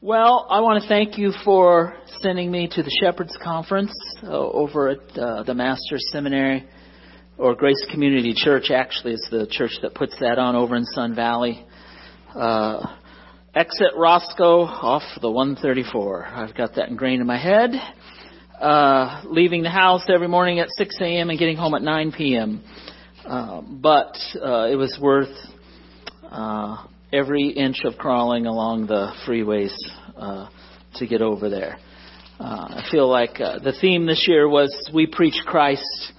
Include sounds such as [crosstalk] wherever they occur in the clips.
Well, I want to thank you for sending me to the Shepherds Conference uh, over at uh, the Master's Seminary, or Grace Community Church, actually, is the church that puts that on over in Sun Valley. Uh, exit Roscoe off the 134. I've got that ingrained in my head. Uh, leaving the house every morning at 6 a.m. and getting home at 9 p.m. Uh, but uh, it was worth uh, every inch of crawling along the freeways uh, to get over there. Uh, I feel like uh, the theme this year was We Preach Christ.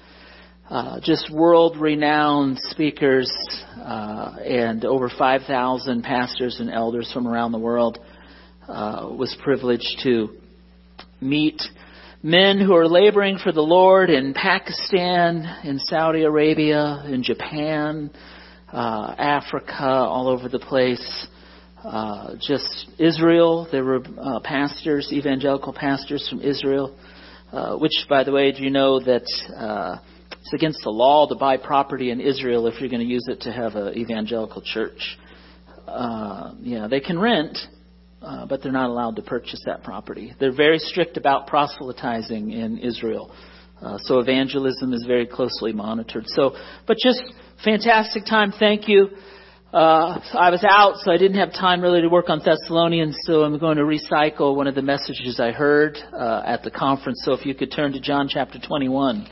Uh, just world renowned speakers uh, and over 5,000 pastors and elders from around the world uh, was privileged to meet men who are laboring for the Lord in Pakistan, in Saudi Arabia, in Japan, uh, Africa, all over the place. Uh, just Israel. There were uh, pastors, evangelical pastors from Israel, uh, which, by the way, do you know that uh, it's against the law to buy property in Israel if you're going to use it to have an evangelical church? Uh, yeah, they can rent, uh, but they're not allowed to purchase that property. They're very strict about proselytizing in Israel. So evangelism is very closely monitored. So, but just fantastic time. Thank you. Uh, I was out, so I didn't have time really to work on Thessalonians, so I'm going to recycle one of the messages I heard uh, at the conference. So if you could turn to John chapter 21,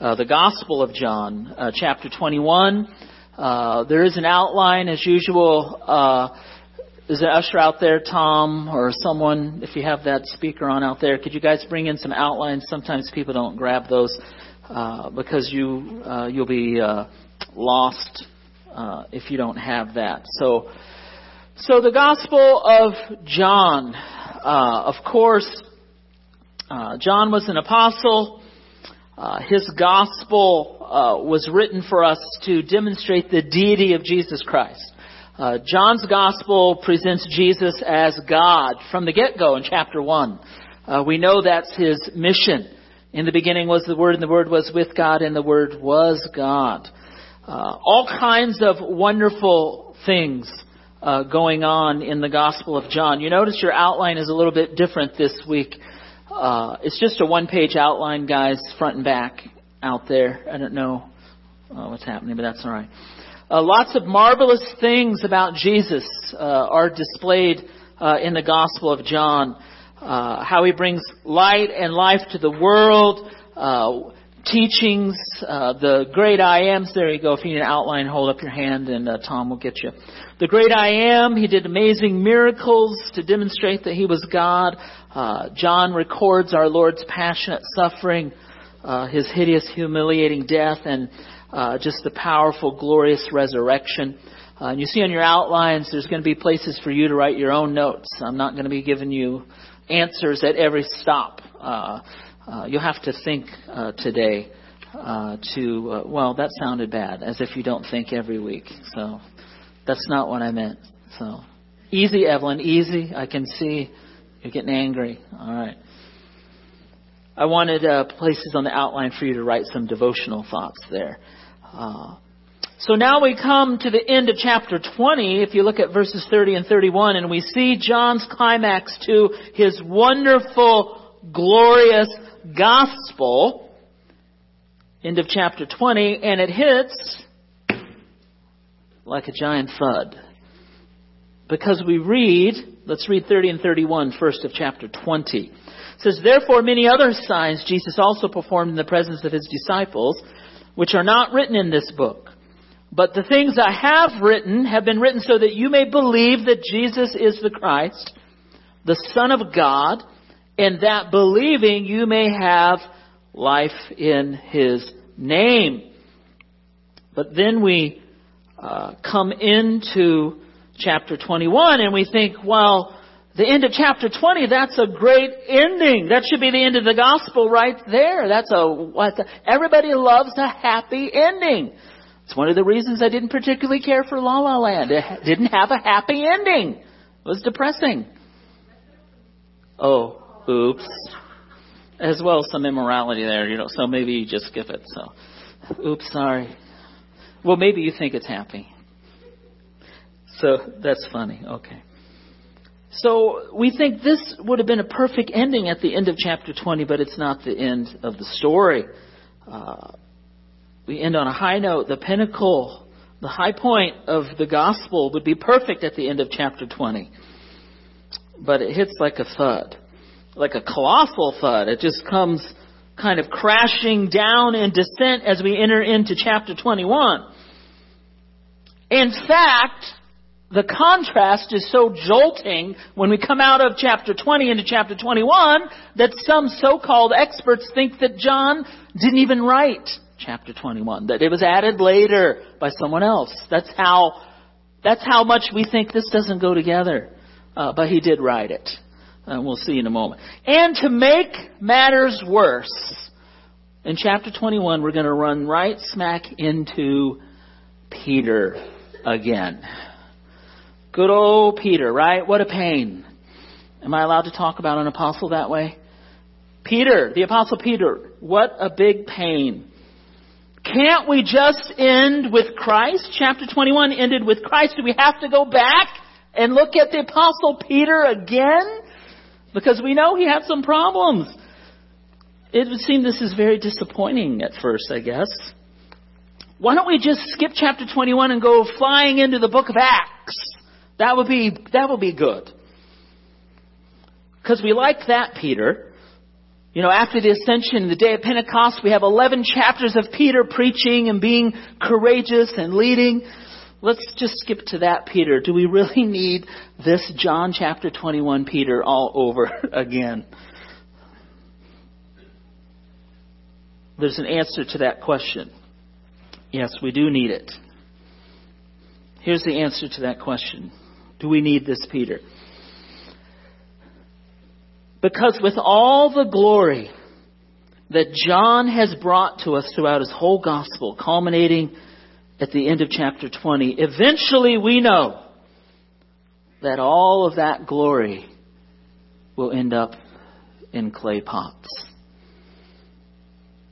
uh, the Gospel of John, uh, chapter 21. Uh, there is an outline as usual. Uh, is an usher out there, Tom, or someone, if you have that speaker on out there, could you guys bring in some outlines? Sometimes people don't grab those uh, because you uh, you'll be uh, lost uh, if you don't have that. So, so the Gospel of John, uh, of course, uh, John was an apostle. Uh, his gospel uh, was written for us to demonstrate the deity of Jesus Christ. Uh, John's gospel presents Jesus as God from the get-go in chapter 1. Uh, we know that's his mission. In the beginning was the Word, and the Word was with God, and the Word was God. Uh, all kinds of wonderful things uh, going on in the Gospel of John. You notice your outline is a little bit different this week. Uh, it's just a one-page outline, guys, front and back out there. I don't know uh, what's happening, but that's all right. Uh, lots of marvelous things about Jesus uh, are displayed in the Gospel of John. How he brings light and life to the world, teachings, uh, the great I ams. There you go. If you need an outline, hold up your hand and Tom will get you. The great I am. He did amazing miracles to demonstrate that he was God. John records our Lord's passionate suffering, his hideous, humiliating death, and uh, just the powerful, glorious resurrection. Uh, and you see on your outlines, there's going to be places for you to write your own notes. I'm not going to be giving you answers at every stop. Uh, you'll have to think uh, today uh, to, uh, well, that sounded bad, as if you don't think every week. So that's not what I meant. So easy, Evelyn, easy. I can see you're getting angry. All right. I wanted uh, places on the outline for you to write some devotional thoughts there. Uh, so now we come to the end of chapter 20, if you look at verses 30 and 31, and we see John's climax to his wonderful, glorious gospel. End of chapter 20, and it hits like a giant thud. Because we read, let's read 30 and 31 first of chapter 20. It says, Therefore many other signs Jesus also performed in the presence of his disciples, which are not written in this book. But the things I have written have been written so that you may believe that Jesus is the Christ, the Son of God, and that believing you may have life in His name. But then we uh, come into chapter 21 and we think, well, the end of chapter 20, that's a great ending. That should be the end of the gospel right there. That's a, what the, everybody loves a happy ending. It's one of the reasons I didn't particularly care for La La Land. It didn't have a happy ending. It was depressing. Oh, oops. As well as some immorality there, you know, so maybe you just skip it, so. Oops, sorry. Well, maybe you think it's happy. So that's funny. Okay. So we think this would have been a perfect ending at the end of chapter 20, but it's not the end of the story. Uh, we end on a high note. The pinnacle, the high point of the gospel would be perfect at the end of chapter 20. But it hits like a thud, like a colossal thud. It just comes kind of crashing down in descent as we enter into chapter 21. In fact, the contrast is so jolting when we come out of chapter 20 into chapter 21 that some so-called experts think that John didn't even write chapter 21, that it was added later by someone else. That's how, that's how much we think this doesn't go together. Uh, but he did write it. Uh, we'll see in a moment. And to make matters worse, in chapter 21, we're going to run right smack into Peter again. Good old Peter, right? What a pain. Am I allowed to talk about an apostle that way? Peter, the apostle Peter, what a big pain. Can't we just end with Christ? Chapter 21 ended with Christ. Do we have to go back and look at the apostle Peter again? Because we know he had some problems. It would seem this is very disappointing at first, I guess. Why don't we just skip chapter 21 and go flying into the book of Acts? That would be, that would be good. Because we like that, Peter. You know, after the ascension, the day of Pentecost, we have 11 chapters of Peter preaching and being courageous and leading. Let's just skip to that, Peter. Do we really need this John chapter 21 Peter all over [laughs] again? There's an answer to that question. Yes, we do need it. Here's the answer to that question. Do we need this Peter? Because with all the glory that John has brought to us throughout his whole gospel, culminating at the end of chapter 20, eventually we know that all of that glory will end up in clay pots.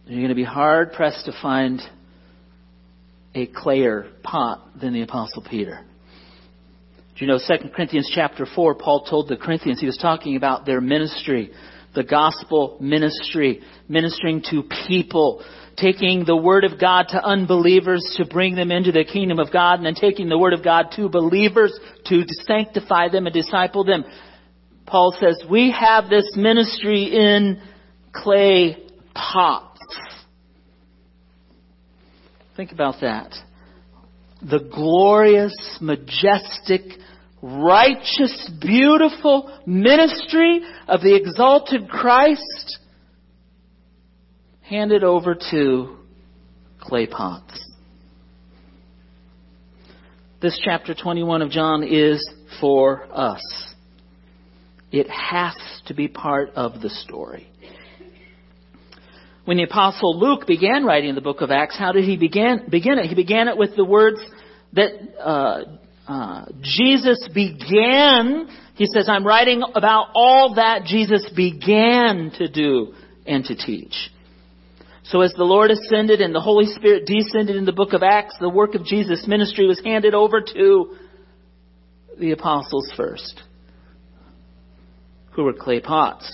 You're going to be hard pressed to find a clayer pot than the Apostle Peter. Do you know 2 Corinthians chapter 4, Paul told the Corinthians, he was talking about their ministry, the gospel ministry, ministering to people, taking the word of God to unbelievers to bring them into the kingdom of God, and then taking the word of God to believers to sanctify them and disciple them. Paul says, we have this ministry in clay pots. Think about that. The glorious, majestic, righteous, beautiful ministry of the exalted Christ handed over to clay pots. This chapter 21 of John is for us. It has to be part of the story. When the apostle Luke began writing the book of Acts, how did he begin, begin it? He began it with the words that uh, uh, Jesus began, he says, I'm writing about all that Jesus began to do and to teach. So as the Lord ascended and the Holy Spirit descended in the book of Acts, the work of Jesus' ministry was handed over to the apostles first, who were clay pots.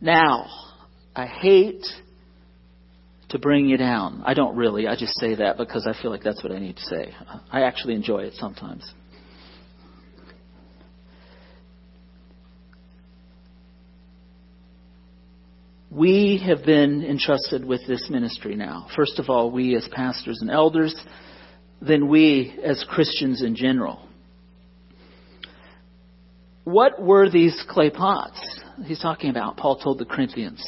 Now, I hate to bring you down. I don't really. I just say that because I feel like that's what I need to say. I actually enjoy it sometimes. We have been entrusted with this ministry now. First of all, we as pastors and elders, then we as Christians in general. What were these clay pots he's talking about? Paul told the Corinthians.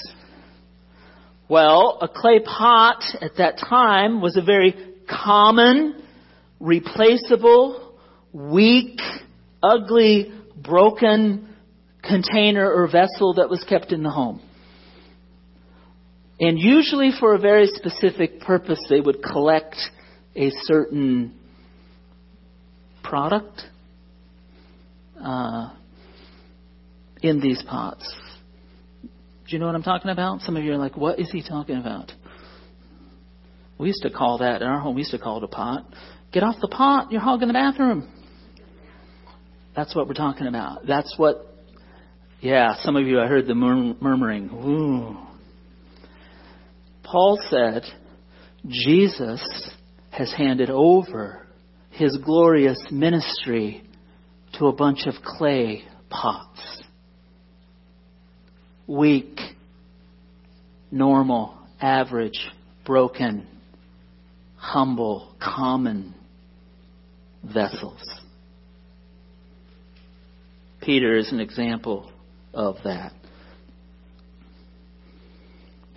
Well, a clay pot at that time was a very common, replaceable, weak, ugly, broken container or vessel that was kept in the home. And usually for a very specific purpose, they would collect a certain product uh, in these pots. Do you know what I'm talking about? Some of you are like, what is he talking about? We used to call that, in our home, we used to call it a pot. Get off the pot, you're hogging the bathroom. That's what we're talking about. That's what, yeah, some of you, I heard the murmuring. Ooh. Paul said, Jesus has handed over his glorious ministry to a bunch of clay pots. Weak, normal, average, broken, humble, common vessels. Peter is an example of that.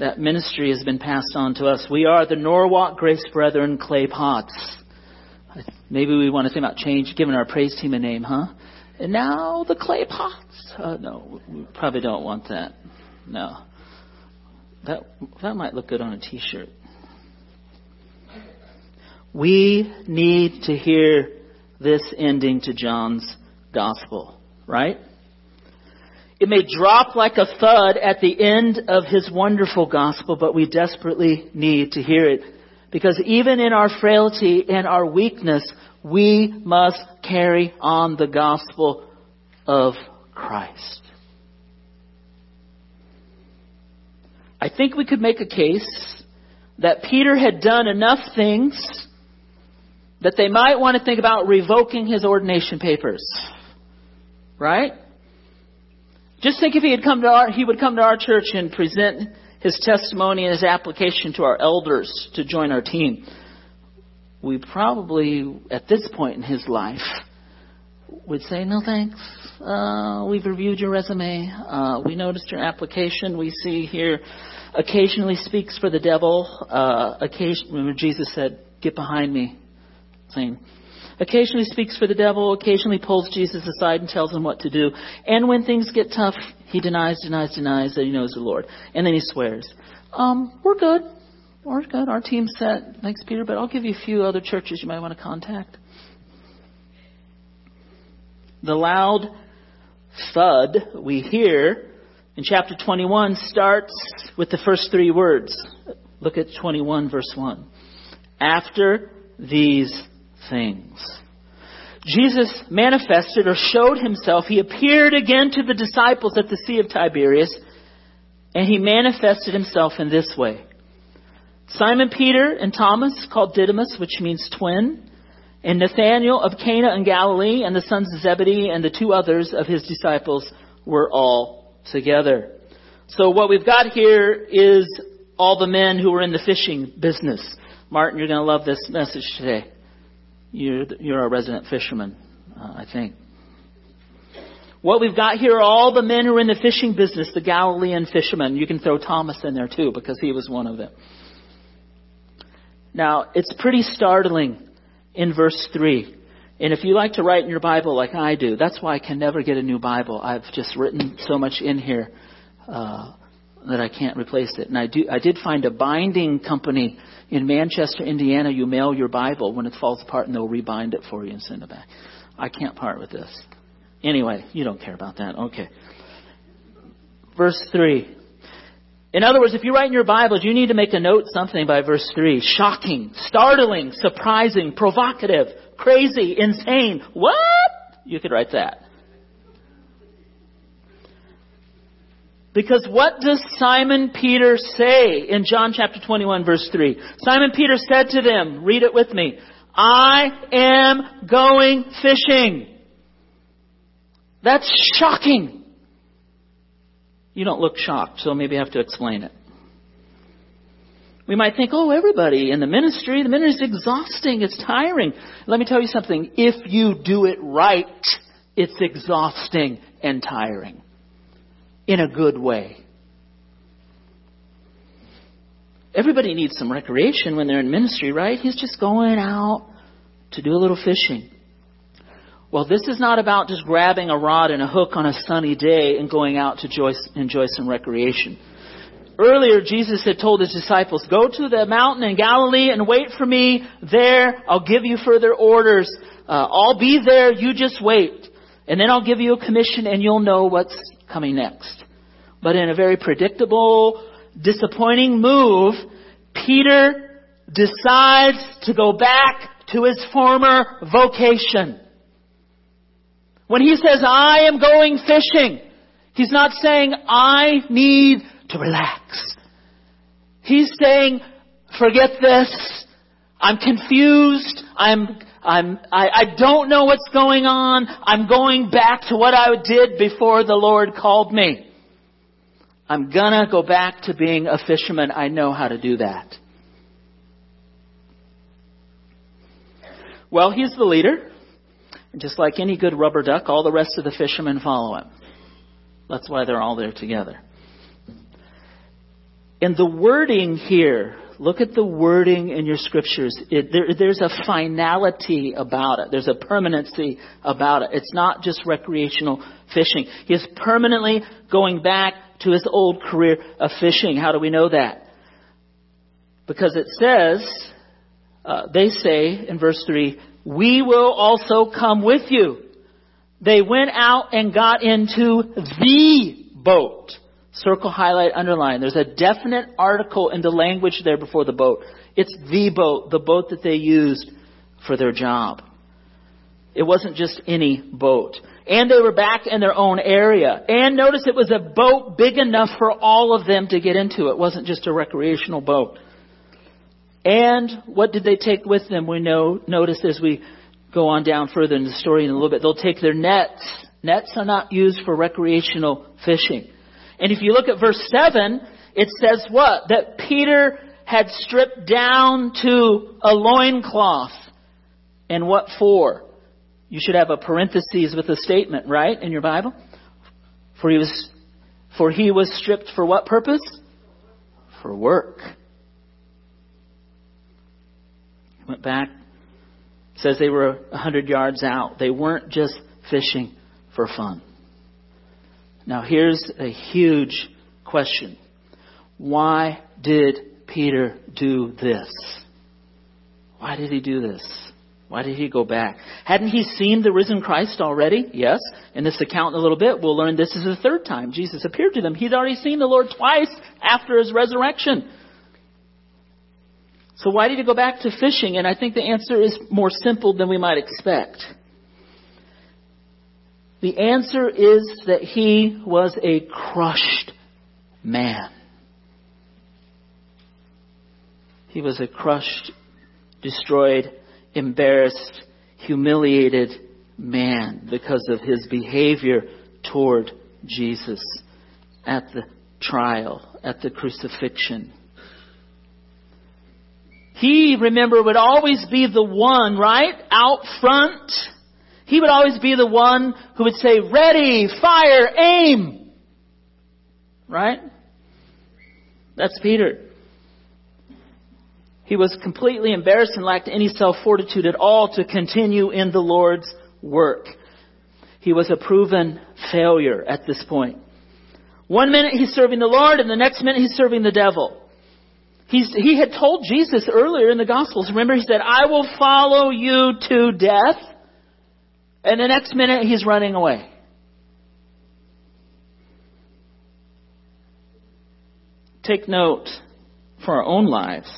That ministry has been passed on to us. We are the Norwalk Grace Brethren clay pots. Maybe we want to think about change, giving our praise team a name, huh? And now the clay pots. Uh, no, we probably don't want that. No. That, that might look good on a t-shirt. We need to hear this ending to John's gospel, right? It may drop like a thud at the end of his wonderful gospel, but we desperately need to hear it. Because even in our frailty and our weakness, we must carry on the gospel of Christ. I think we could make a case that Peter had done enough things that they might want to think about revoking his ordination papers. Right? Just think if he had come to our, he would come to our church and present his testimony and his application to our elders to join our team. We probably, at this point in his life, would say, no thanks. Uh, we've reviewed your resume. Uh, we noticed your application. We see here occasionally speaks for the devil. Uh, occasion, remember Jesus said, get behind me, Satan. Occasionally speaks for the devil, occasionally pulls Jesus aside and tells him what to do. And when things get tough, he denies, denies, denies that he knows the Lord. And then he swears. Um, we're good. We're good. Our team's set. Thanks, Peter, but I'll give you a few other churches you might want to contact. The loud thud we hear in chapter 21 starts with the first three words. Look at 21 verse 1. After these things. Jesus manifested or showed himself. He appeared again to the disciples at the Sea of Tiberias, and he manifested himself in this way. Simon Peter and Thomas, called Didymus, which means twin, and Nathanael of Cana in Galilee, and the sons of Zebedee, and the two others of his disciples were all together. So what we've got here is all the men who were in the fishing business. Martin, you're going to love this message today. You're, you're a resident fisherman, uh, I think. What we've got here are all the men who are in the fishing business, the Galilean fishermen. You can throw Thomas in there too, because he was one of them. Now, it's pretty startling in verse 3. And if you like to write in your Bible like I do, that's why I can never get a new Bible. I've just written so much in here uh, that I can't replace it. And I do. I did find a binding company in Manchester, Indiana, you mail your Bible when it falls apart and they'll rebind it for you and send it back. I can't part with this. Anyway, you don't care about that. Okay. Verse 3. In other words, if you write in your Bibles, you need to make a note something by verse 3. Shocking, startling, surprising, provocative, crazy, insane. What? You could write that. Because what does Simon Peter say in John chapter 21 verse 3? Simon Peter said to them, read it with me, I am going fishing. That's shocking. You don't look shocked, so maybe I have to explain it. We might think, oh, everybody in the ministry, the ministry is exhausting, it's tiring. Let me tell you something. If you do it right, it's exhausting and tiring in a good way. Everybody needs some recreation when they're in ministry, right? He's just going out to do a little fishing. Well, this is not about just grabbing a rod and a hook on a sunny day and going out to enjoy, some recreation. Earlier, Jesus had told his disciples, go to the mountain in Galilee and wait for me there. I'll give you further orders. Uh, I'll be there. You just wait. And then I'll give you a commission and you'll know what's coming next. But in a very predictable, disappointing move, Peter decides to go back to his former vocation. When he says, I am going fishing, he's not saying, I need to relax. He's saying, forget this. I'm confused. I'm, I'm, I, I don't know what's going on. I'm going back to what I did before the Lord called me. I'm gonna go back to being a fisherman. I know how to do that. Well, he's the leader. And just like any good rubber duck, all the rest of the fishermen follow him. That's why they're all there together. In the wording here, look at the wording in your scriptures. It, there, there's a finality about it. There's a permanency about it. It's not just recreational fishing. He is permanently going back to his old career of fishing. How do we know that? Because it says, uh, they say in verse 3, we will also come with you. They went out and got into the boat. Circle, highlight, underline. There's a definite article in the language there before the boat. It's the boat, the boat that they used for their job. It wasn't just any boat. And they were back in their own area. And notice it was a boat big enough for all of them to get into. It wasn't just a recreational boat. And what did they take with them? We know, notice as we go on down further in the story in a little bit, they'll take their nets. Nets are not used for recreational fishing. And if you look at verse 7, it says what? That Peter had stripped down to a loincloth. And what for? You should have a parenthesis with a statement, right, in your Bible? For he was, for he was stripped for what purpose? For work. went back. says they were a hundred yards out. They weren't just fishing for fun. Now here's a huge question. Why did Peter do this? Why did he do this? Why did he go back? Hadn't he seen the risen Christ already? Yes. In this account in a little bit, we'll learn this is the third time Jesus appeared to them. He'd already seen the Lord twice after his resurrection. So why did he go back to fishing? And I think the answer is more simple than we might expect. The answer is that he was a crushed man. He was a crushed, destroyed, embarrassed, humiliated man because of his behavior toward Jesus at the trial, at the crucifixion. He, remember, would always be the one, right? Out front. He would always be the one who would say, ready, fire, aim. Right? That's Peter. He was completely embarrassed and lacked any self-fortitude at all to continue in the Lord's work. He was a proven failure at this point. One minute he's serving the Lord and the next minute he's serving the devil. He's, he had told Jesus earlier in the Gospels, remember, he said, I will follow you to death. And the next minute, he's running away. Take note for our own lives.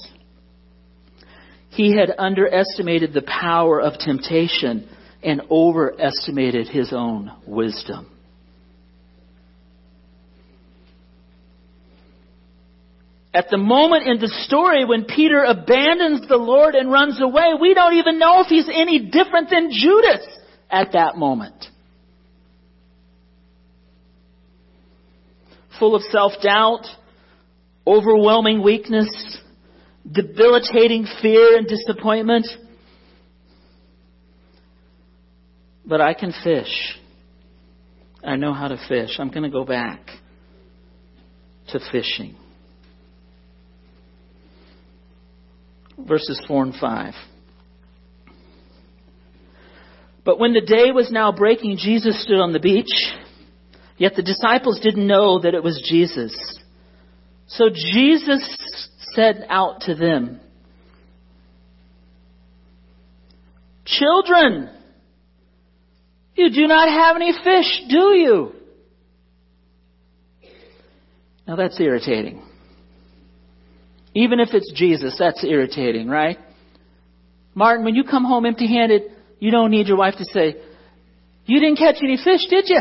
He had underestimated the power of temptation and overestimated his own wisdom. At the moment in the story when Peter abandons the Lord and runs away, we don't even know if he's any different than Judas at that moment. Full of self-doubt, overwhelming weakness, debilitating fear and disappointment. But I can fish. I know how to fish. I'm going to go back to fishing. verses 4 and 5. But when the day was now breaking, Jesus stood on the beach. Yet the disciples didn't know that it was Jesus. So Jesus said out to them, Children, you do not have any fish, do you? Now that's irritating. Even if it's Jesus, that's irritating, right? Martin, when you come home empty handed, you don't need your wife to say, You didn't catch any fish, did you?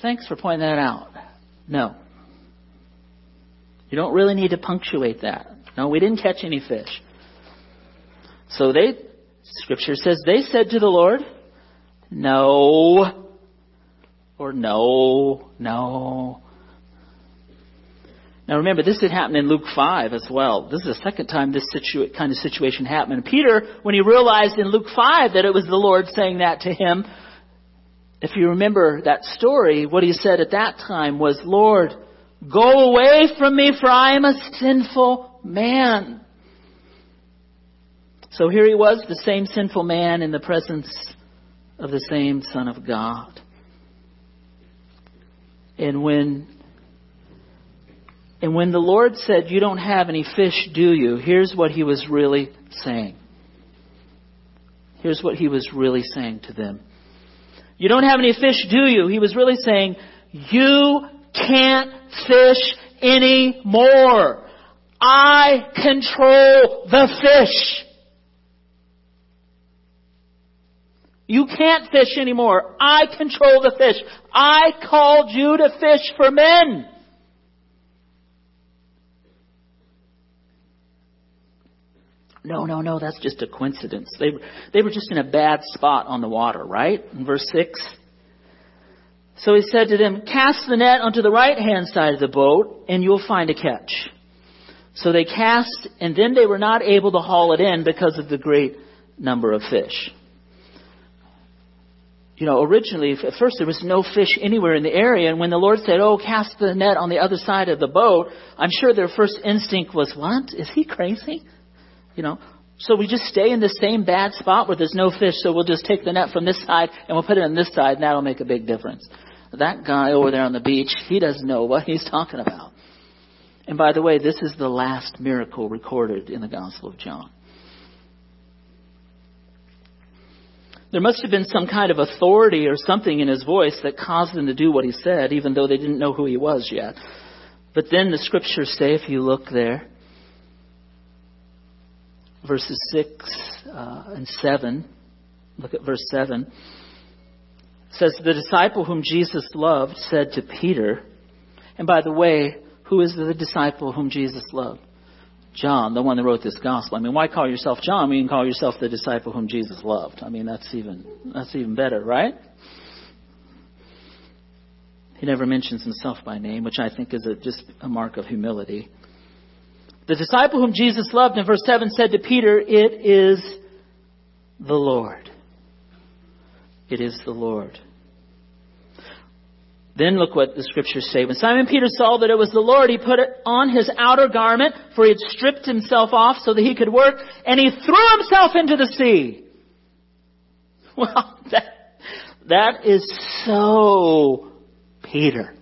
Thanks for pointing that out. No. You don't really need to punctuate that. No, we didn't catch any fish. So they, scripture says, they said to the Lord, no, or no, no. Now remember, this had happened in Luke 5 as well. This is the second time this situa- kind of situation happened. Peter, when he realized in Luke 5 that it was the Lord saying that to him, if you remember that story, what he said at that time was, Lord, go away from me for I am a sinful man. So here he was, the same sinful man in the presence of the same Son of God. And when and when the Lord said, You don't have any fish, do you? Here's what he was really saying. Here's what he was really saying to them. You don't have any fish, do you? He was really saying, You can't fish anymore. I control the fish. You can't fish anymore. I control the fish. I called you to fish for men. No, no, no, that's just a coincidence. They, they were just in a bad spot on the water, right? In verse 6. So he said to them, Cast the net onto the right hand side of the boat, and you'll find a catch. So they cast, and then they were not able to haul it in because of the great number of fish. You know, originally, at first there was no fish anywhere in the area, and when the Lord said, Oh, cast the net on the other side of the boat, I'm sure their first instinct was, What? Is he crazy? You know, so we just stay in the same bad spot where there's no fish, so we'll just take the net from this side and we'll put it on this side, and that'll make a big difference. That guy over there on the beach, he doesn't know what he's talking about. And by the way, this is the last miracle recorded in the Gospel of John. There must have been some kind of authority or something in his voice that caused them to do what he said, even though they didn't know who he was yet. But then the scriptures say, if you look there, verses 6 uh, and 7. Look at verse 7. It says, The disciple whom Jesus loved said to Peter, and by the way, who is the disciple whom Jesus loved? John, the one that wrote this gospel. I mean, why call yourself John you can call yourself the disciple whom Jesus loved? I mean, that's even that's even better, right? He never mentions himself by name, which I think is a, just a mark of humility. The disciple whom Jesus loved in verse 7 said to Peter, It is the Lord. It is the Lord. Then look what the scriptures say. When Simon Peter saw that it was the Lord, he put it on his outer garment, for he had stripped himself off so that he could work, and he threw himself into the sea. [laughs] Well, that, that is so Peter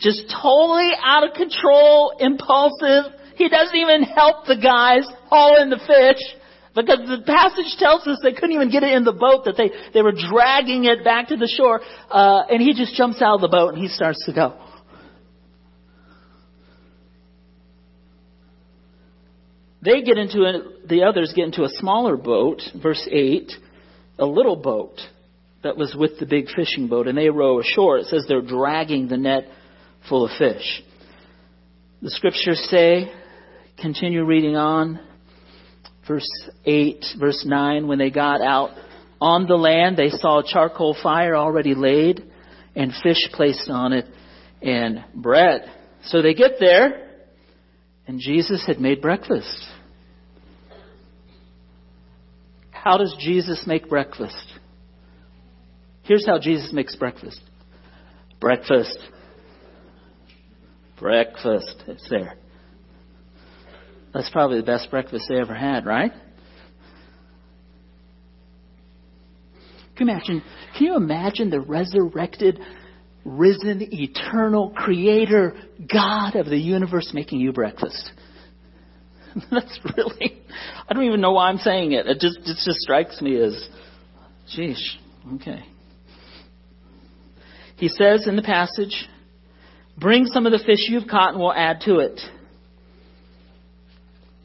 just totally out of control, impulsive. He doesn't even help the guys haul in the fish because the passage tells us they couldn't even get it in the boat that they, they were dragging it back to the shore. Uh, and he just jumps out of the boat and he starts to go. They get into the others get into a smaller boat, verse 8, a little boat that was with the big fishing boat, and they row ashore. It says they're dragging the net full of fish. The scriptures say, continue reading on, verse 8, verse 9, when they got out on the land, they saw a charcoal fire already laid and fish placed on it and bread. So they get there, and Jesus had made breakfast. How does Jesus make breakfast? Here's how Jesus makes breakfast. Breakfast breakfast. It's there. That's probably the best breakfast they ever had, right? Can you imagine? Can you imagine the resurrected, risen, eternal Creator God of the universe making you breakfast? [laughs] That's really. I don't even know why I'm saying it. It just it just strikes me as, geez, okay. He says in the passage, Bring some of the fish you've caught and we'll add to it.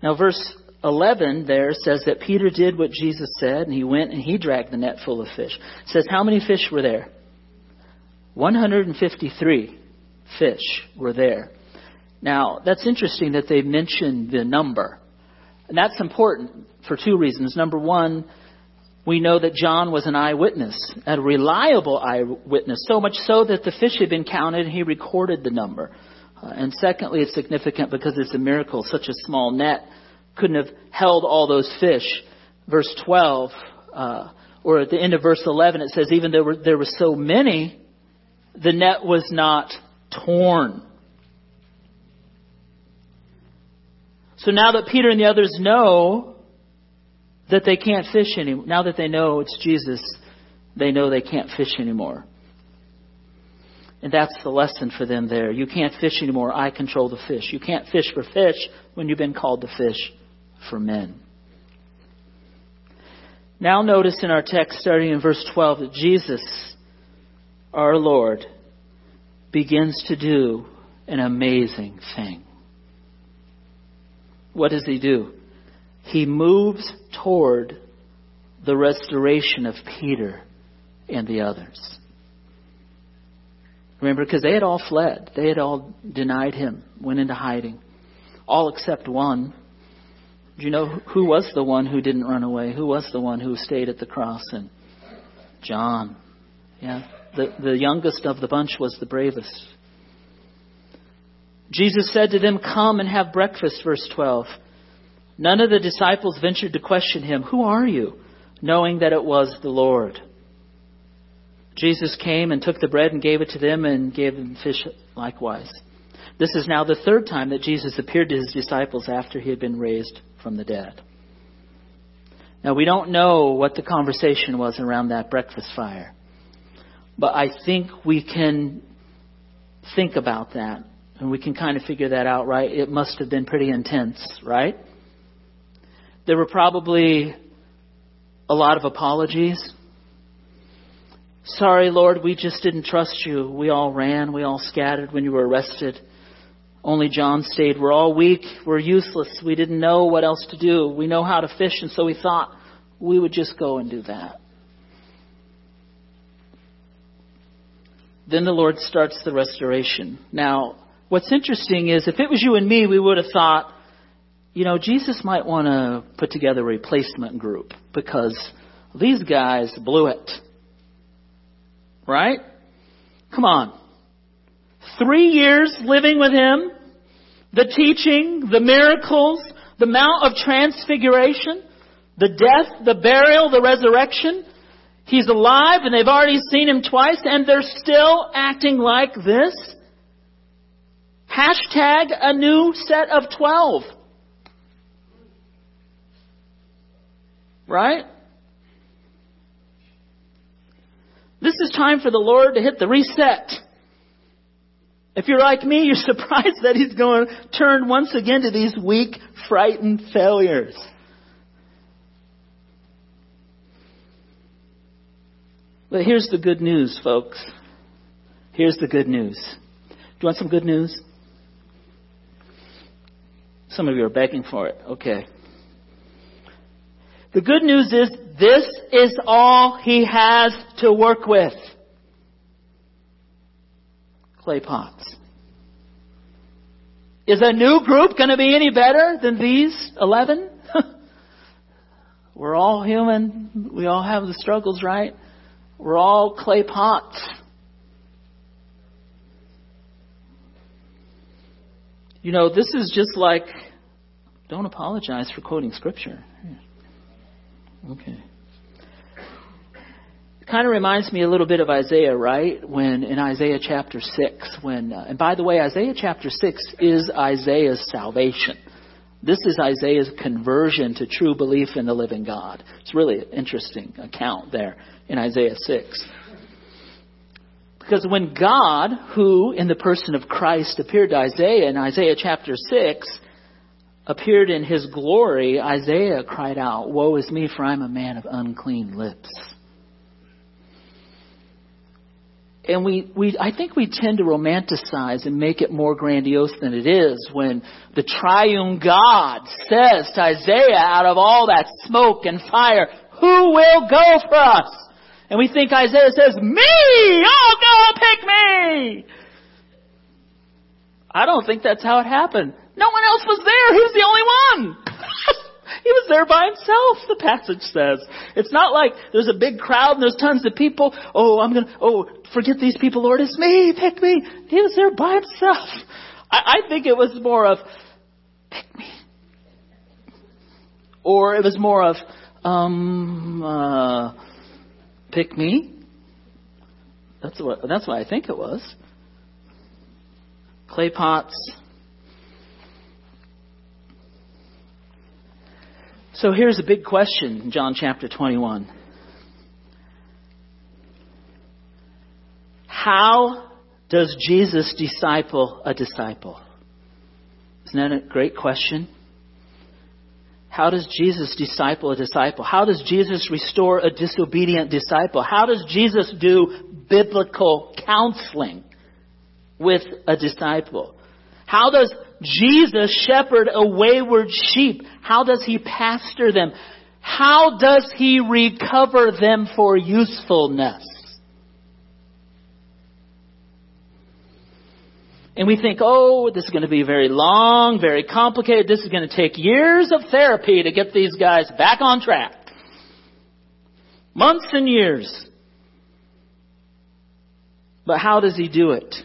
Now, verse 11 there says that Peter did what Jesus said, and he went and he dragged the net full of fish. It says how many fish were there? 153 fish were there. Now, that's interesting that they mentioned the number. And that's important for two reasons. Number one, we know that John was an eyewitness, a reliable eyewitness, so much so that the fish had been counted and he recorded the number. Uh, and secondly, it's significant because it's a miracle. Such a small net couldn't have held all those fish. Verse 12, uh, or at the end of verse 11, it says, even though there were so many, the net was not torn. So now that Peter and the others know that they can't fish anymore, now that they know it's Jesus, they know they can't fish anymore. And that's the lesson for them there. You can't fish anymore. I control the fish. You can't fish for fish when you've been called to fish for men. Now notice in our text starting in verse 12 that Jesus, our Lord, begins to do an amazing thing. What does he do? He moves toward the restoration of Peter and the others. Remember, because they had all fled. They had all denied him, went into hiding. All except one. Do you know who was the one who didn't run away? Who was the one who stayed at the cross? And John. Yeah. The, the youngest of the bunch was the bravest. Jesus said to them, Come and have breakfast, verse 12. None of the disciples ventured to question him, Who are you? knowing that it was the Lord. Jesus came and took the bread and gave it to them and gave them fish likewise. This is now the third time that Jesus appeared to his disciples after he had been raised from the dead. Now, we don't know what the conversation was around that breakfast fire, but I think we can think about that and we can kind of figure that out, right? It must have been pretty intense, right? There were probably a lot of apologies. Sorry, Lord, we just didn't trust you. We all ran. We all scattered when you were arrested. Only John stayed. We're all weak. We're useless. We didn't know what else to do. We know how to fish, and so we thought we would just go and do that. Then the Lord starts the restoration. Now, what's interesting is if it was you and me, we would have thought, you know, Jesus might want to put together a replacement group because these guys blew it. Right? Come on. Three years living with him, the teaching, the miracles, the Mount of Transfiguration, the death, the burial, the resurrection. He's alive and they've already seen him twice and they're still acting like this. Hashtag a new set of 12. Right? This is time for the Lord to hit the reset. If you're like me, [laughs] you're surprised that He's going to turn once again to these weak, frightened failures. But here's the good news, folks. Here's the good news. Do you want some good news? Some of you are begging for it. Okay. The good news is this is all he has to work with. Clay pots. Is a new group going to be any better than these 11? [laughs] We're all human. We all have the struggles, right? We're all clay pots. You know, this is just like, don't apologize for quoting scripture. Okay. It kind of reminds me a little bit of Isaiah, right? When in Isaiah chapter 6, when, uh, and by the way, Isaiah chapter 6 is Isaiah's salvation. This is Isaiah's conversion to true belief in the living God. It's really an interesting account there in Isaiah 6. Because when God, who in the person of Christ appeared to Isaiah in Isaiah chapter 6, appeared in his glory, Isaiah cried out, Woe is me, for I'm a man of unclean lips. and we, we, I think we tend to romanticize and make it more grandiose than it is when the triune God says to Isaiah out of all that smoke and fire, who will go for us? And we think Isaiah says, me! Oh, go pick me! I don't think that's how it happened. No one else was there. He was the only one. [laughs] he was there by himself, the passage says. It's not like there's a big crowd and there's tons of people. Oh, I'm gonna, oh, forget these people, Lord. It's me. Pick me. He was there by himself. I, I think it was more of, pick me. Or it was more of, um, uh, pick me. That's what, that's what I think it was. Clay pots. So here's a big question in John chapter 21. How does Jesus disciple a disciple? Isn't that a great question? How does Jesus disciple a disciple? How does Jesus restore a disobedient disciple? How does Jesus do biblical counseling with a disciple? How does Jesus shepherd a wayward sheep? How does he pastor them? How does he recover them for usefulness? And we think, oh, this is going to be very long, very complicated. This is going to take years of therapy to get these guys back on track. Months and years. But how does he do it?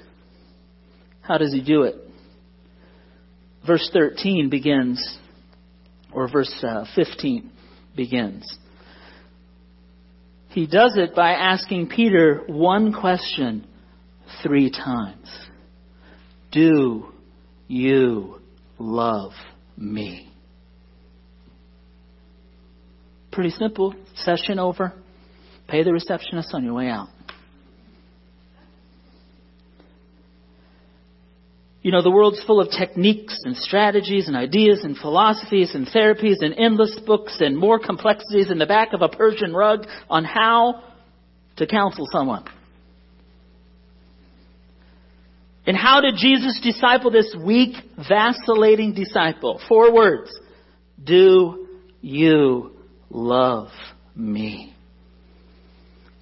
How does he do it? Verse 13 begins, or verse uh, 15 begins. He does it by asking Peter one question three times. Do you love me? Pretty simple. Session over. Pay the receptionist on your way out. You know, the world's full of techniques and strategies and ideas and philosophies and therapies and endless books and more complexities in the back of a Persian rug on how to counsel someone. And how did Jesus disciple this weak, vacillating disciple? Four words. Do you love me?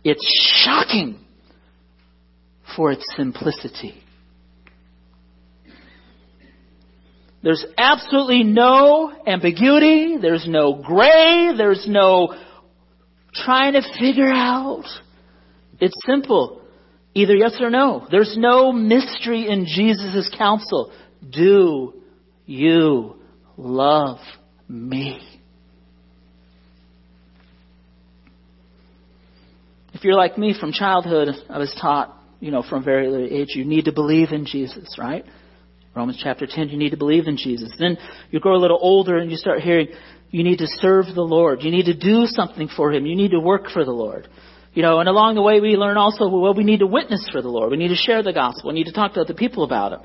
It's shocking for its simplicity. There's absolutely no ambiguity. There's no gray. There's no trying to figure out. It's simple. Either yes or no. There's no mystery in Jesus' counsel. Do you love me? If you're like me from childhood, I was taught, you know, from very early age, you need to believe in Jesus, right? Romans chapter 10, you need to believe in Jesus. Then you grow a little older and you start hearing, you need to serve the Lord. You need to do something for Him. You need to work for the Lord. You know, and along the way we learn also, well, we need to witness for the Lord. We need to share the gospel. We need to talk to other people about it.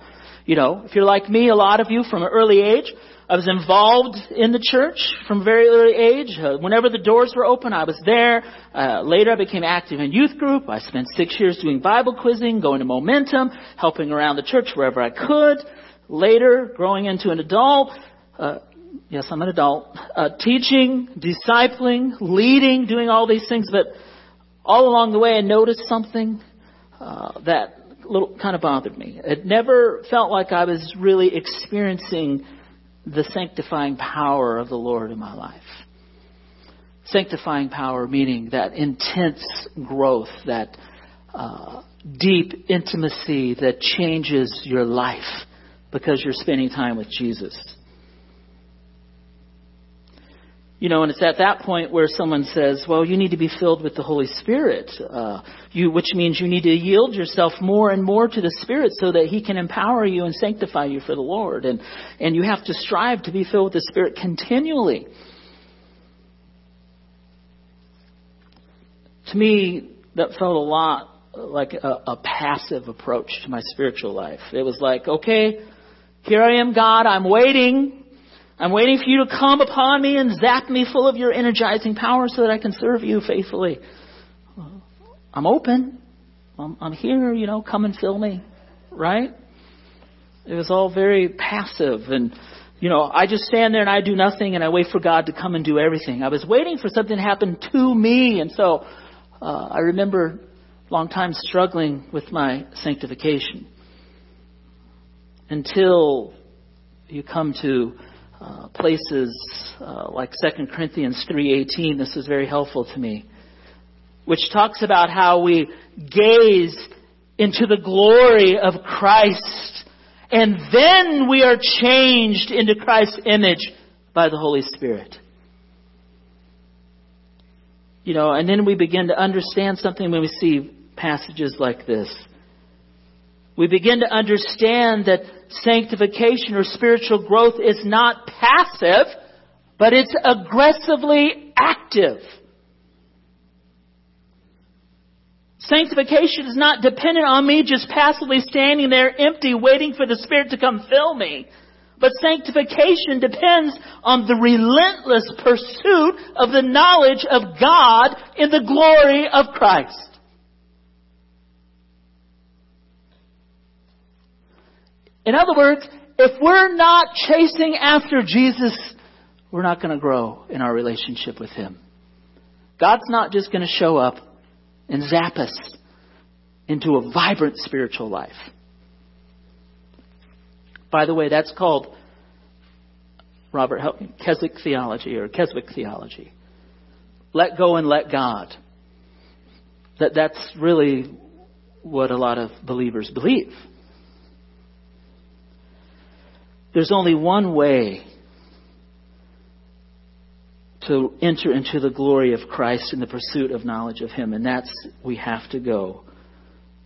You know, if you're like me, a lot of you from an early age, I was involved in the church from a very early age. Uh, whenever the doors were open, I was there. Uh, later, I became active in youth group. I spent six years doing Bible quizzing, going to Momentum, helping around the church wherever I could. Later, growing into an adult, uh, yes, I'm an adult, uh, teaching, discipling, leading, doing all these things. But all along the way, I noticed something uh, that little kind of bothered me. It never felt like I was really experiencing the sanctifying power of the Lord in my life. Sanctifying power meaning that intense growth, that uh, deep intimacy that changes your life because you're spending time with Jesus. You know, and it's at that point where someone says, well, you need to be filled with the Holy Spirit, uh, you, which means you need to yield yourself more and more to the Spirit so that He can empower you and sanctify you for the Lord. And, and you have to strive to be filled with the Spirit continually. To me, that felt a lot like a, a passive approach to my spiritual life. It was like, okay, here I am, God, I'm waiting. I'm waiting for you to come upon me and zap me full of your energizing power so that I can serve you faithfully. I'm open. I'm, here, you know, come and fill me, right? It was all very passive and, you know, I just stand there and I do nothing and I wait for God to come and do everything. I was waiting for something to happen to me and so, uh, I remember a long time struggling with my sanctification until you come to uh, places uh, like 2 Corinthians 3:18 this is very helpful to me which talks about how we gaze into the glory of Christ and then we are changed into Christ's image by the Holy Spirit. You know, and then we begin to understand something when we see passages like this. We begin to understand that sanctification or spiritual growth is not passive, but it's aggressively active. Sanctification is not dependent on me just passively standing there empty waiting for the Spirit to come fill me. But sanctification depends on the relentless pursuit of the knowledge of God in the glory of Christ. In other words, if we're not chasing after Jesus, we're not going to grow in our relationship with Him. God's not just going to show up and zap us into a vibrant spiritual life. By the way, that's called Robert help me, Keswick theology or Keswick theology. Let go and let God. That that's really what a lot of believers believe. There's only one way to enter into the glory of Christ in the pursuit of knowledge of Him. And that's, we have to go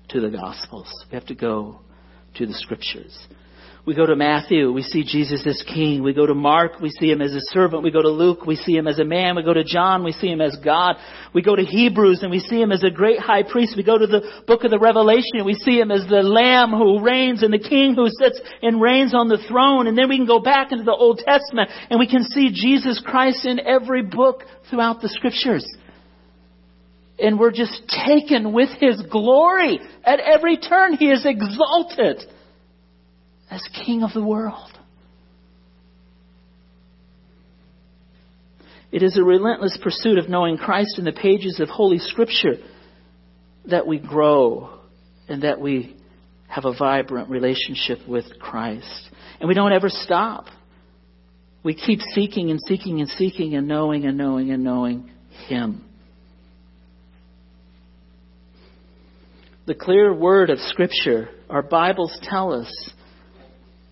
to the Gospels. We have to go to the Scriptures. We go to Matthew, we see Jesus as King. We go to Mark, we see Him as a servant. We go to Luke, we see Him as a man. We go to John, we see Him as God. We go to Hebrews and we see Him as a great high priest. We go to the book of the Revelation and we see Him as the Lamb who reigns and the King who sits and reigns on the throne. And then we can go back into the Old Testament and we can see Jesus Christ in every book throughout the Scriptures and we're just taken with His glory. At every turn, He is exalted as King of the world. It is a relentless pursuit of knowing Christ in the pages of Holy Scripture that we grow and that we have a vibrant relationship with Christ. And we don't ever stop. We keep seeking and seeking and seeking and knowing and knowing and knowing Him. The clear word of Scripture, our Bibles tell us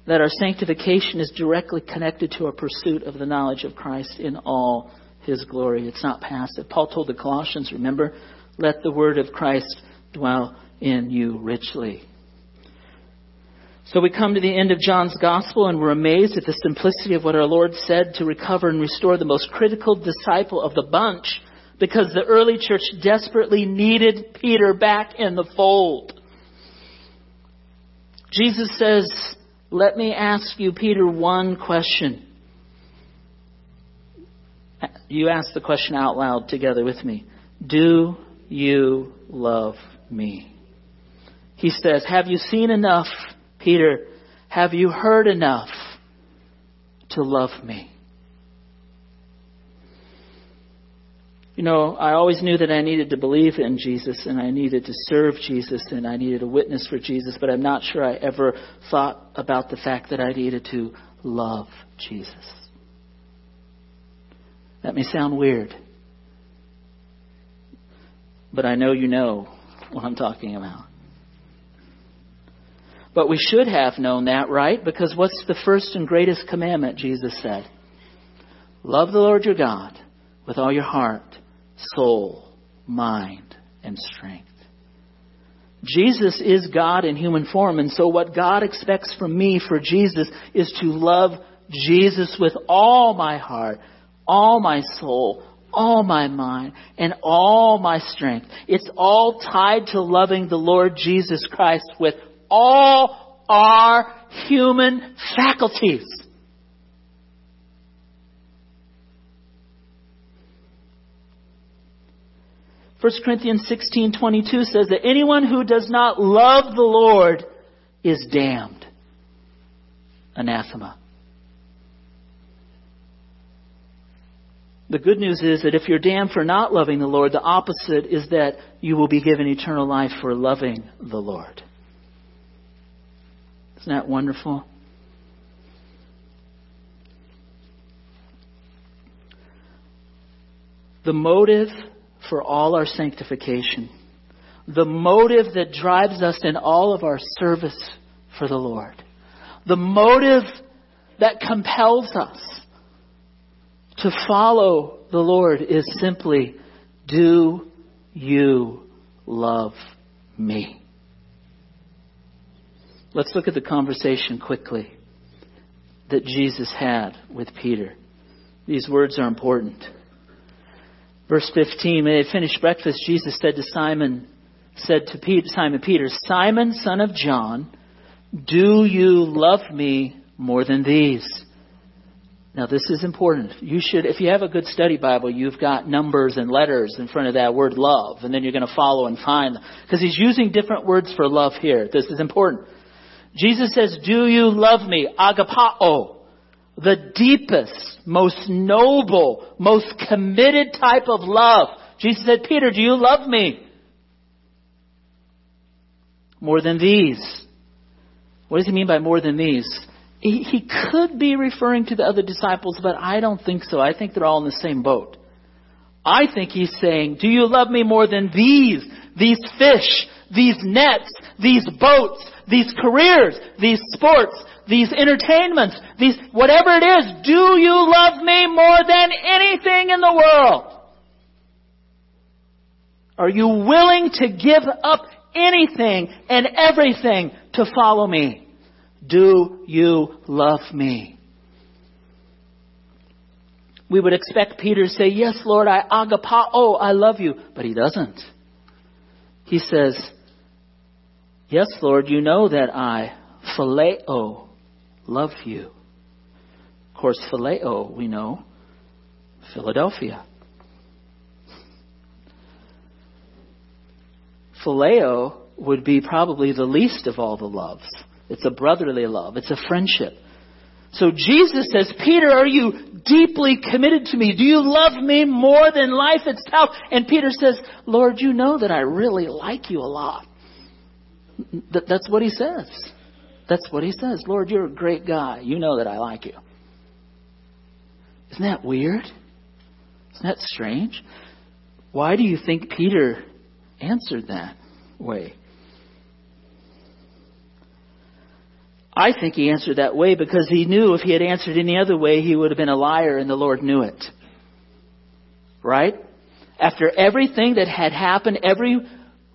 that our sanctification is directly connected to our pursuit of the knowledge of Christ in all his glory. It's not passive. Paul told the Colossians, remember, let the word of Christ dwell in you richly. So we come to the end of John's gospel and we're amazed at the simplicity of what our Lord said to recover and restore the most critical disciple of the bunch because the early church desperately needed Peter back in the fold. Jesus says, let me ask you, Peter, one question. You ask the question out loud together with me. Do you love me? He says, Have you seen enough, Peter? Have you heard enough to love me? You know, I always knew that I needed to believe in Jesus and I needed to serve Jesus and I needed a witness for Jesus, but I'm not sure I ever thought about the fact that I needed to love Jesus. That may sound weird, but I know you know what I'm talking about. But we should have known that, right? Because what's the first and greatest commandment, Jesus said? Love the Lord your God with all your heart soul, mind, and strength. Jesus is God in human form, and so what God expects from me for Jesus is to love Jesus with all my heart, all my soul, all my mind, and all my strength. It's all tied to loving the Lord Jesus Christ with all our human faculties. 1 1 Corinthians 16:22 says that anyone who does not love the Lord is damned. Anathema. The good news is that if you're damned for not loving the Lord, the opposite is that you will be given eternal life for loving the Lord. Isn't that wonderful? The motive for all our sanctification, the motive that drives us in all of our service for the Lord, the motive that compels us to follow the Lord is simply, do you love me? Let's look at the conversation quickly that Jesus had with Peter. These words are important. Verse 15, when they had finished breakfast, Jesus said to Simon, said to Peter, Simon Peter, Simon, son of John, do you love me more than these? Now this is important. You should, if you have a good study Bible, you've got numbers and letters in front of that word love, and then you're going to follow and find them. Because he's using different words for love here. This is important. Jesus says, do you love me? Agapao the deepest, most noble, most committed type of love. Jesus said, Peter, do you love me? More than these. What does he mean by more than these? He, he could be referring to the other disciples, but I don't think so. I think they're all in the same boat. I think he's saying, do you love me more than these? These fish, these nets, these boats, these careers, these sports, these entertainments, these, whatever it is, do you love me more than anything in the world? Are you willing to give up anything and everything to follow me? Do you love me? We would expect Peter to say, yes, Lord, I agapao, I love you. But he doesn't. He says, yes, Lord, you know that I phileo love you. Of course, phileo, we know, Philadelphia. Phileo would be probably the least of all the loves. It's a brotherly love. It's a friendship. So Jesus says, Peter, are you deeply committed to me? Do you love me more than life itself? And Peter says, Lord, you know that I really like you a lot. That's what he says. That's what he says. Lord, you're a great guy. You know that I like you. Isn't that weird? Isn't that strange? Why do you think Peter answered that way? I think he answered that way because he knew if he had answered any other way, he would have been a liar and the Lord knew it. Right? After everything that had happened, every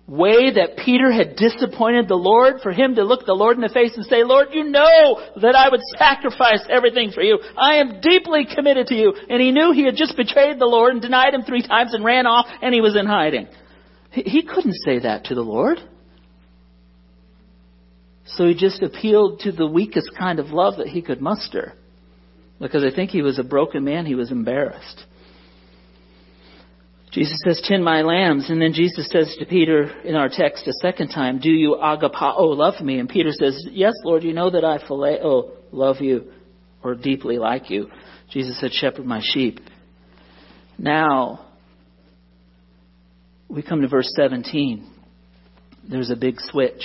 way that Peter had disappointed the Lord, for him to look the Lord in the face and say, Lord, you know that I would sacrifice everything for you. I am deeply committed to you. And he knew he had just betrayed the Lord and denied him three times and ran off and he was in hiding. He couldn't say that to the Lord. So he just appealed to the weakest kind of love that he could muster. Because I think he was a broken man, he was embarrassed. Jesus says, tend my lambs. And then Jesus says to Peter in our text a second time, do you agapao love me? And Peter says, yes, Lord, you know that I phileo love you or deeply like you. Jesus said, shepherd my sheep. Now, we come to verse 17. There's a big switch.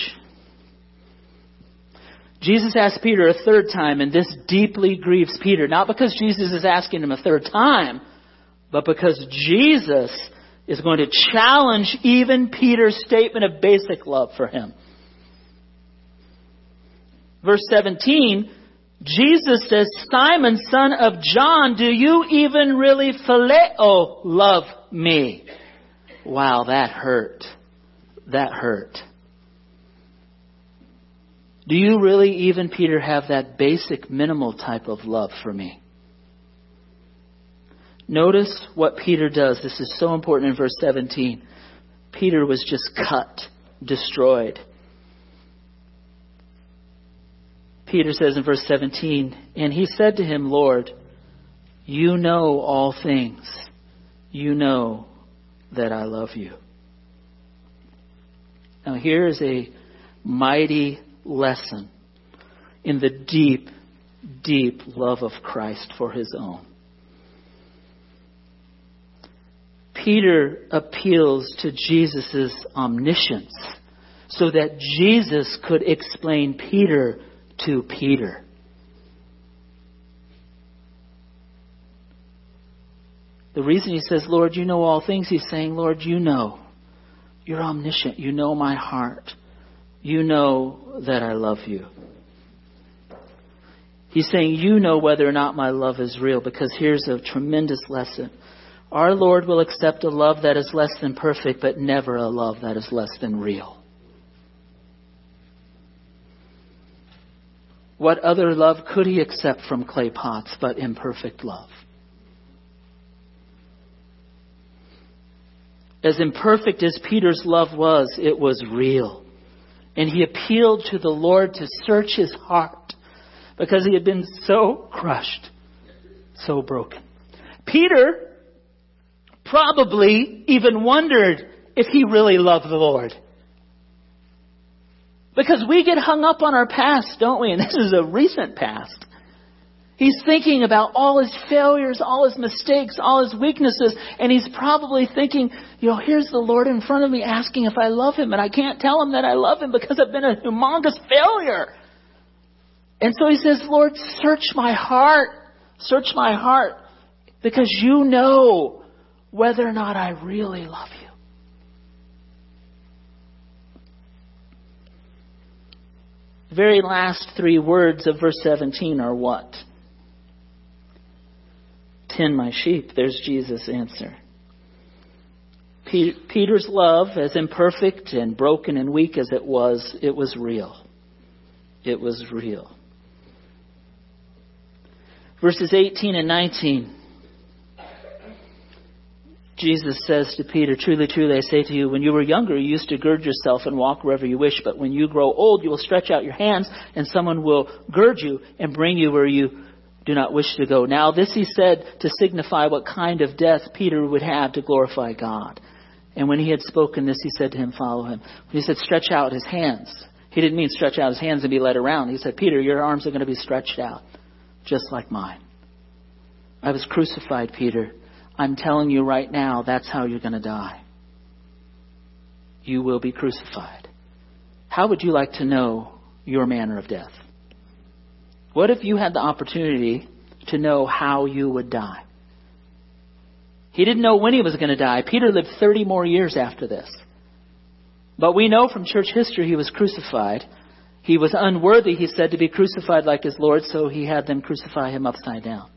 Jesus asks Peter a third time, and this deeply grieves Peter. Not because Jesus is asking him a third time, but because Jesus is going to challenge even Peter's statement of basic love for him. Verse 17, Jesus says, Simon, son of John, do you even really phileo love me? Wow, that hurt. That hurt. Do you really even, Peter, have that basic minimal type of love for me? Notice what Peter does. This is so important in verse 17. Peter was just cut, destroyed. Peter says in verse 17, And he said to him, Lord, you know all things. You know that I love you. Now, here is a mighty lesson in the deep, deep love of Christ for his own. Peter appeals to Jesus' omniscience so that Jesus could explain Peter to Peter. The reason he says, Lord, you know all things, he's saying, Lord, you know. You're omniscient. You know my heart. You know that I love you. He's saying, You know whether or not my love is real, because here's a tremendous lesson. Our Lord will accept a love that is less than perfect, but never a love that is less than real. What other love could he accept from clay pots but imperfect love? As imperfect as Peter's love was, it was real. And he appealed to the Lord to search his heart because he had been so crushed, so broken. Peter probably even wondered if he really loved the Lord. Because we get hung up on our past, don't we? And [laughs] this is a recent past. He's thinking about all his failures, all his mistakes, all his weaknesses, and he's probably thinking, you know, here's the Lord in front of me asking if I love him, and I can't tell him that I love him because I've been a humongous failure. And so he says, Lord, search my heart. Search my heart because you know whether or not I really love you. The very last three words of verse 17 are what? Tend my sheep. There's Jesus' answer. Peter's love, as imperfect and broken and weak as it was, it was real. It was real. Verses 18 and 19. Jesus says to Peter, Truly, truly, I say to you, when you were younger, you used to gird yourself and walk wherever you wish, but when you grow old, you will stretch out your hands, and someone will gird you and bring you where you do not wish to go. Now, this he said to signify what kind of death Peter would have to glorify God. And when he had spoken this, he said to him, Follow him. When he said, Stretch out his hands, he didn't mean stretch out his hands and be led around. He said, Peter, your arms are going to be stretched out, just like mine. I was crucified, Peter I'm telling you right now, that's how you're going to die. You will be crucified. How would you like to know your manner of death? What if you had the opportunity to know how you would die? He didn't know when he was going to die. Peter lived 30 more years after this. But we know from church history he was crucified. He was unworthy, he said, to be crucified like his Lord, so he had them crucify him upside down.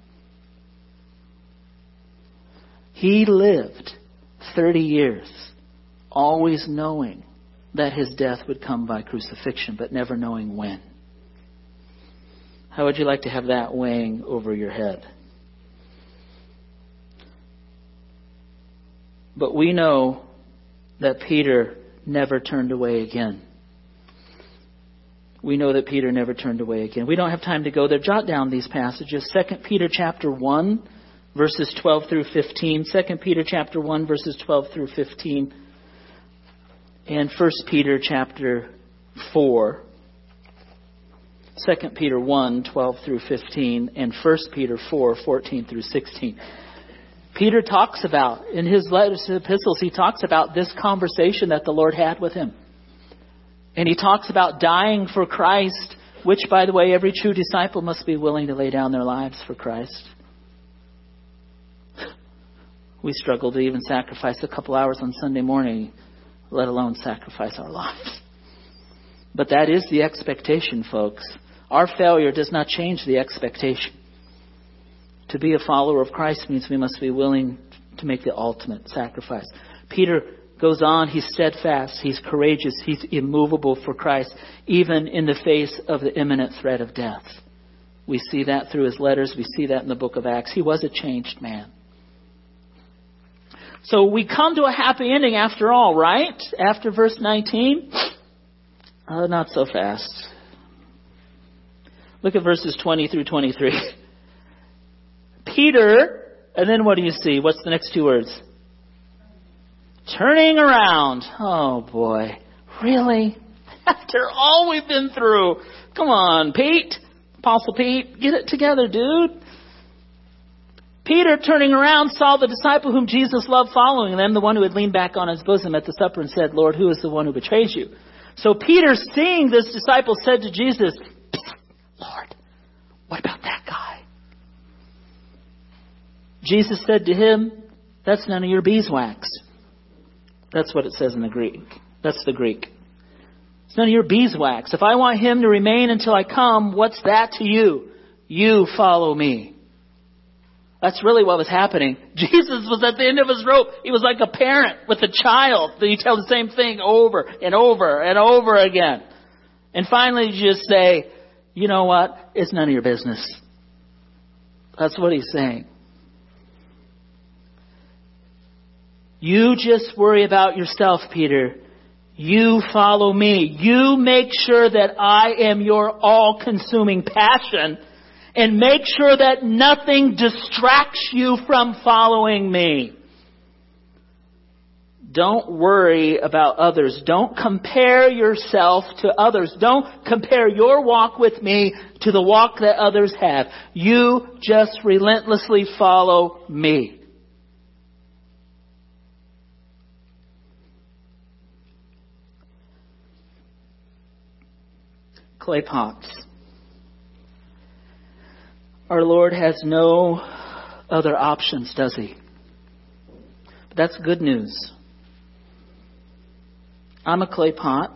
He lived 30 years always knowing that his death would come by crucifixion, but never knowing when. How would you like to have that weighing over your head? But we know that Peter never turned away again. We know that Peter never turned away again. We don't have time to go there. Jot down these passages. 2 Peter chapter 1 verses 12 through 15, 2 Peter chapter 1 verses 12 through 15, and 1 Peter chapter 4. 2 Peter 1, 12 through 15, and 1 Peter 4, 14 through 16. Peter talks about, in his letters and epistles, he talks about this conversation that the Lord had with him. And he talks about dying for Christ, which, by the way, every true disciple must be willing to lay down their lives for Christ. We struggle to even sacrifice a couple hours on Sunday morning, let alone sacrifice our lives. But that is the expectation, folks. Our failure does not change the expectation. To be a follower of Christ means we must be willing to make the ultimate sacrifice. Peter goes on, he's steadfast, he's courageous, he's immovable for Christ, even in the face of the imminent threat of death. We see that through his letters, we see that in the book of Acts. He was a changed man. So we come to a happy ending after all, right? After verse 19? Uh, not so fast. Look at verses 20 through 23. [laughs] Peter, and then what do you see? What's the next two words? Turning around. Oh boy. Really? [laughs] After all we've been through. Come on, Pete. Apostle Pete, get it together, dude. Peter, turning around, saw the disciple whom Jesus loved following them, the one who had leaned back on his bosom at the supper and said, Lord, who is the one who betrays you? So Peter, seeing this disciple, said to Jesus, Lord, what about that guy? Jesus said to him, That's none of your beeswax. That's what it says in the Greek. That's the Greek. It's none of your beeswax. If I want him to remain until I come, what's that to you? You follow me. That's really what was happening. [laughs] Jesus was at the end of his rope. He was like a parent with a child. You tell the same thing over and over and over again. And finally you just say, you know what? It's none of your business. That's what he's saying. You just worry about yourself, Peter. You follow me. You make sure that I am your all-consuming passion and make sure that nothing distracts you from following me. Don't worry about others. Don't compare yourself to others. Don't compare your walk with me to the walk that others have. You just relentlessly follow me. Clay pots. Our Lord has no other options, does He? But that's good news. I'm a clay pot.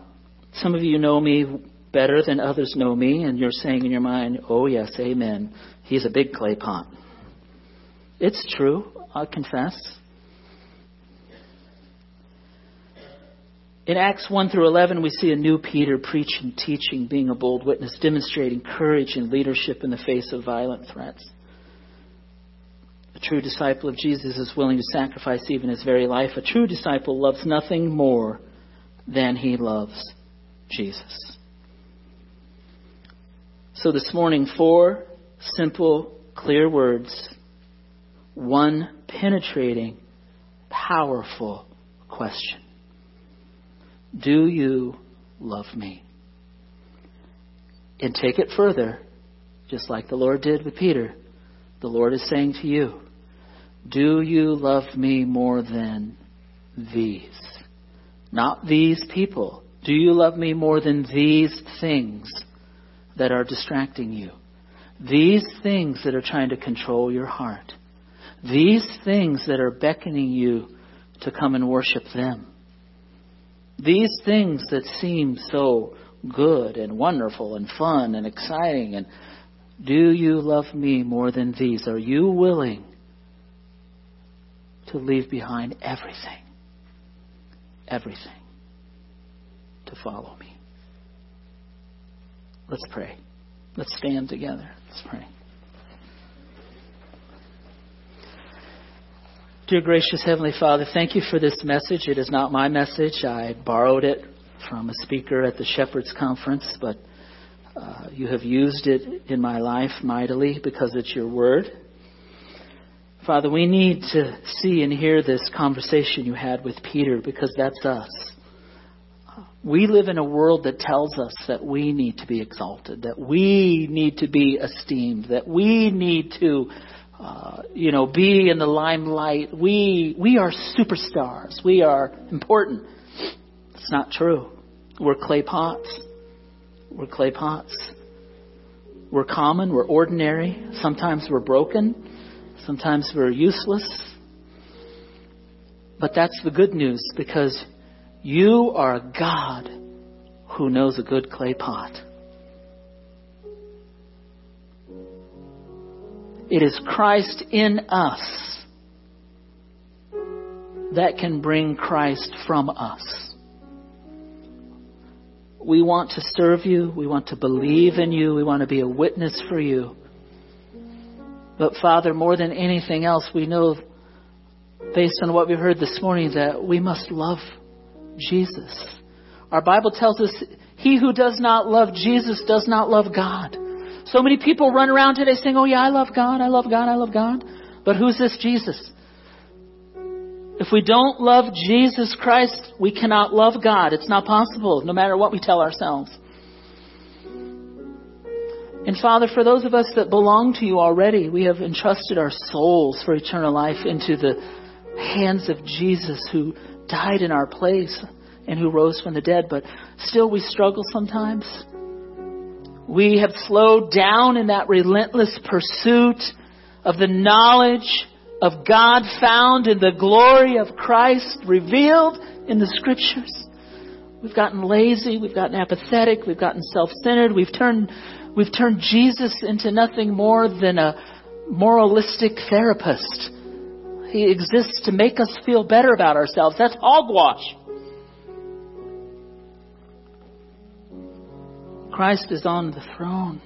Some of you know me better than others know me, and you're saying in your mind, oh, yes, amen. He's a big clay pot. It's true, I confess. In Acts 1 through 11, we see a new Peter preaching, teaching, being a bold witness, demonstrating courage and leadership in the face of violent threats. A true disciple of Jesus is willing to sacrifice even his very life. A true disciple loves nothing more than he loves Jesus. So this morning, four simple, clear words, one penetrating, powerful question. Do you love me? And take it further, just like the Lord did with Peter. The Lord is saying to you, Do you love me more than these? Not these people. Do you love me more than these things that are distracting you? These things that are trying to control your heart. These things that are beckoning you to come and worship them. These things that seem so good and wonderful and fun and exciting and do you love me more than these? Are you willing to leave behind everything? Everything to follow me. Let's pray. Let's stand together. Let's pray. Dear gracious Heavenly Father, thank you for this message. It is not my message. I borrowed it from a speaker at the Shepherds Conference, but uh, you have used it in my life mightily because it's your word. Father, we need to see and hear this conversation you had with Peter because that's us. We live in a world that tells us that we need to be exalted, that we need to be esteemed, that we need to uh, you know, be in the limelight. We, we are superstars. We are important. It's not true. We're clay pots. We're clay pots. We're common. We're ordinary. Sometimes we're broken. Sometimes we're useless. But that's the good news because you are a God who knows a good clay pot. It is Christ in us that can bring Christ from us. We want to serve you. We want to believe in you. We want to be a witness for you. But Father, more than anything else, we know based on what we've heard this morning that we must love Jesus. Our Bible tells us he who does not love Jesus does not love God. So many people run around today saying, Oh, yeah, I love God, I love God, I love God. But who's this Jesus? If we don't love Jesus Christ, we cannot love God. It's not possible, no matter what we tell ourselves. And Father, for those of us that belong to you already, we have entrusted our souls for eternal life into the hands of Jesus who died in our place and who rose from the dead, but still we struggle sometimes. We have slowed down in that relentless pursuit of the knowledge of God found in the glory of Christ revealed in the scriptures. We've gotten lazy, we've gotten apathetic, we've gotten self-centered, we've turned, we've turned Jesus into nothing more than a moralistic therapist. He exists to make us feel better about ourselves. That's hogwash. Christ is on the throne.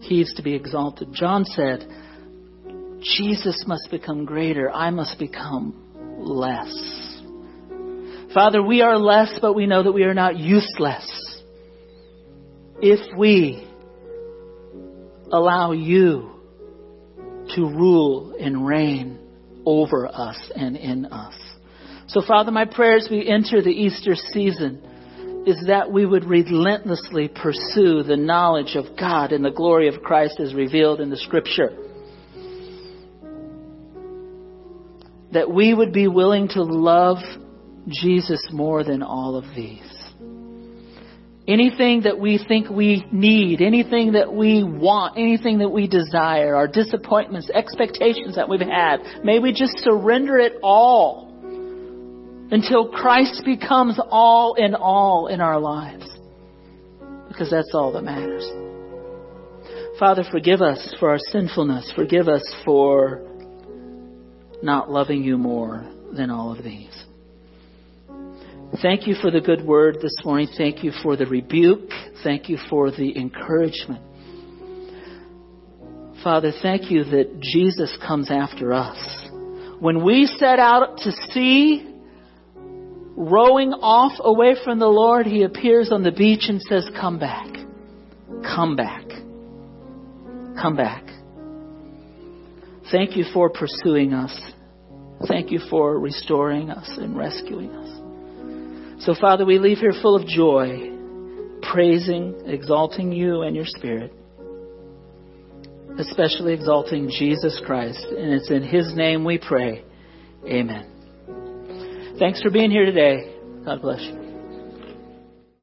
He is to be exalted. John said, Jesus must become greater. I must become less. Father, we are less, but we know that we are not useless. If we allow you to rule and reign over us and in us. So, Father, my prayer as we enter the Easter season is that we would relentlessly pursue the knowledge of God and the glory of Christ as revealed in the Scripture. That we would be willing to love Jesus more than all of these. Anything that we think we need, anything that we want, anything that we desire, our disappointments, expectations that we've had, may we just surrender it all until Christ becomes all in all in our lives. Because that's all that matters. Father, forgive us for our sinfulness. Forgive us for not loving you more than all of these. Thank you for the good word this morning. Thank you for the rebuke. Thank you for the encouragement. Father, thank you that Jesus comes after us. When we set out to sea rowing off away from the Lord, he appears on the beach and says, Come back. Come back. Come back. Thank you for pursuing us. Thank you for restoring us and rescuing us. So, Father, we leave here full of joy, praising, exalting you and your Spirit, especially exalting Jesus Christ. And it's in His name we pray. Amen. Thanks for being here today. God bless you.